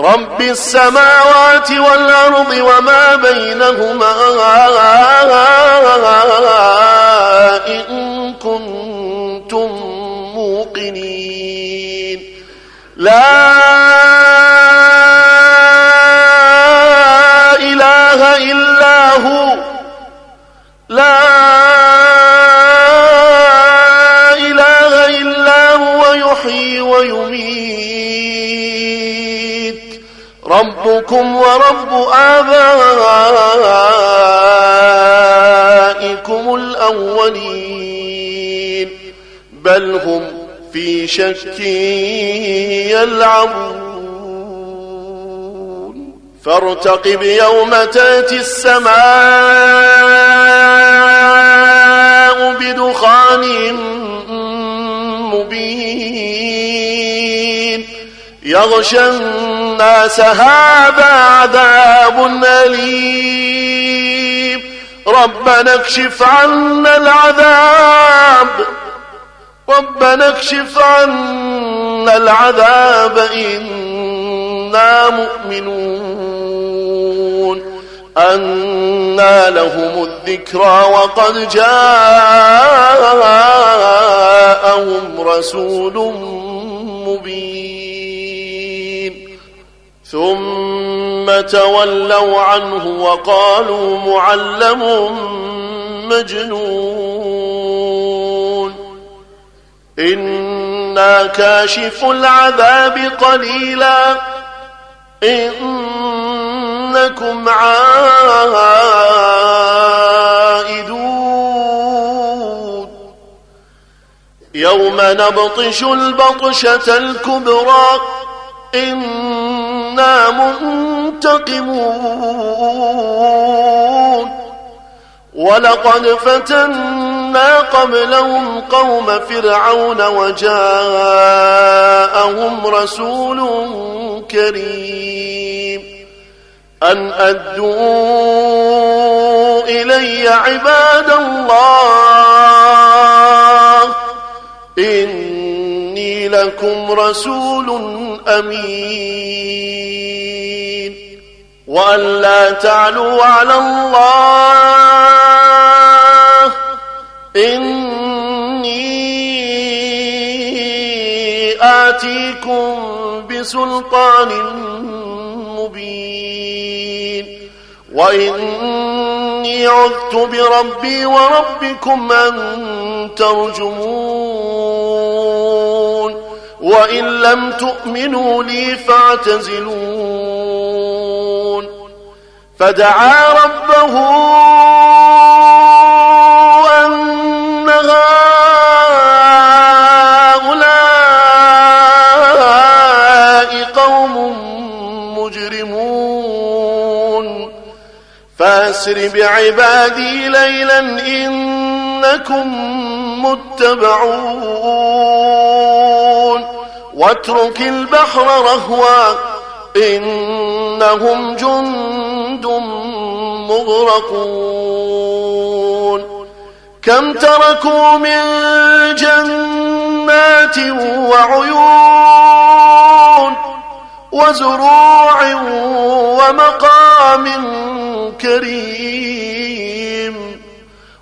رب السماوات والأرض وما بينهما إن كنتم موقنين. لا ربكم ورب آبائكم الأولين بل هم في شك يلعبون. فارتقب يوم تأتي السماء بدخان مبين. يغشى الناس هذا عذاب أليم. ربنا اكشف عنا العذاب. ربنا اكشف عنا العذاب. إنا مؤمنون. أنى لهم الذكرى وقد جاءهم رسول ثم تولوا عنه وقالوا معلم مجنون. إنا كاشف العذاب قليلا. إنكم عائدون. يوم نبطش البطشة الكبرى. إنا منتقمون. ولقد فتنا قبلهم قوم فرعون وجاءهم رسول كريم. أن أدوا إلي عباد الله. إني لكم رسول أمين. وأن لا تعلوا على الله. إني آتيكم بسلطان مبين. وإني عذت بربي وربكم أن ترجمون. وإن لم تؤمنوا لي فاعتزلون. فدعا ربه أن هؤلاء قوم مجرمون. فأسر بعبادي ليلا إنكم متبعون. واترك البحر رهوا إنهم جند مغرقون. كم تركوا من جنات وعيون وزروع ومقام كريم.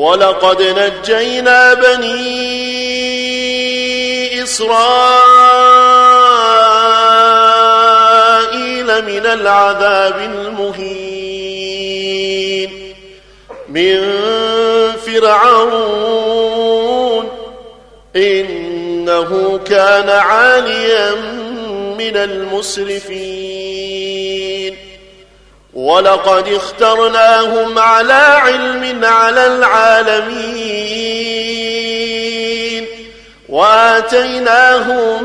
ولقد نجينا بني إسرائيل من العذاب المهين. من فرعون. إنه كان عاليا من المسرفين. ولقد اخترناهم على علم على العالمين وآتيناهم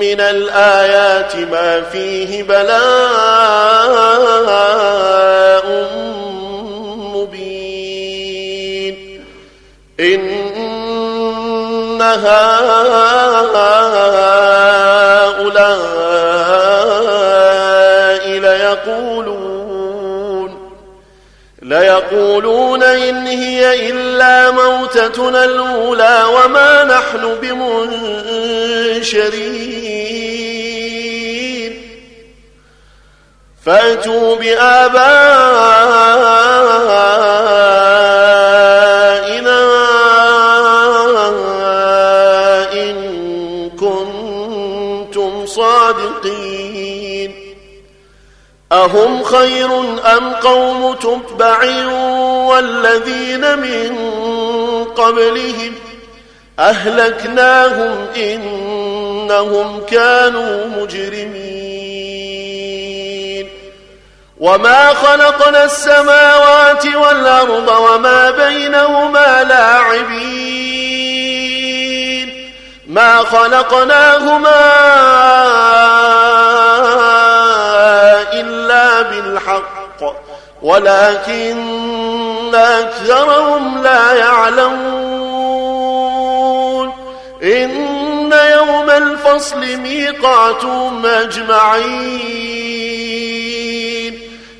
من الآيات ما فيه بلاء مبين إن هؤلاء ليقولون ليقولون إن هي إلا موتتنا الأولى وما نحن بمنشرين. فأتوا بآبائنا أهم خير أم قوم تتبع والذين من قبلهم أهلكناهم إنهم كانوا مجرمين وما خلقنا السماوات والأرض وما بينهما لاعبين ما خلقناهما ولكن أكثرهم لا يعلمون. إن يوم الفصل ميقاتهم أجمعين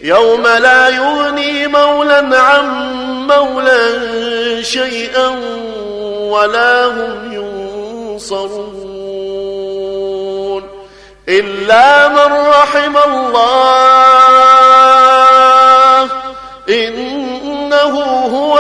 يوم لا يغني مولا عن مولا شيئا ولا هم ينصرون. إلا من رحم الله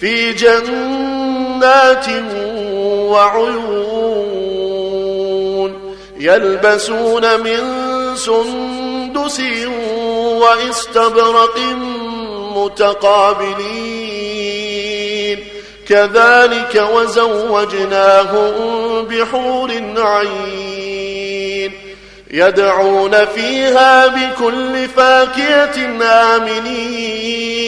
في جنات وعيون يلبسون من سندس واستبرق متقابلين. كذلك وزوجناهم بحور عين. يدعون فيها بكل فاكهة آمنين.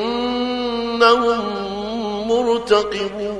إنهم مرتقبون.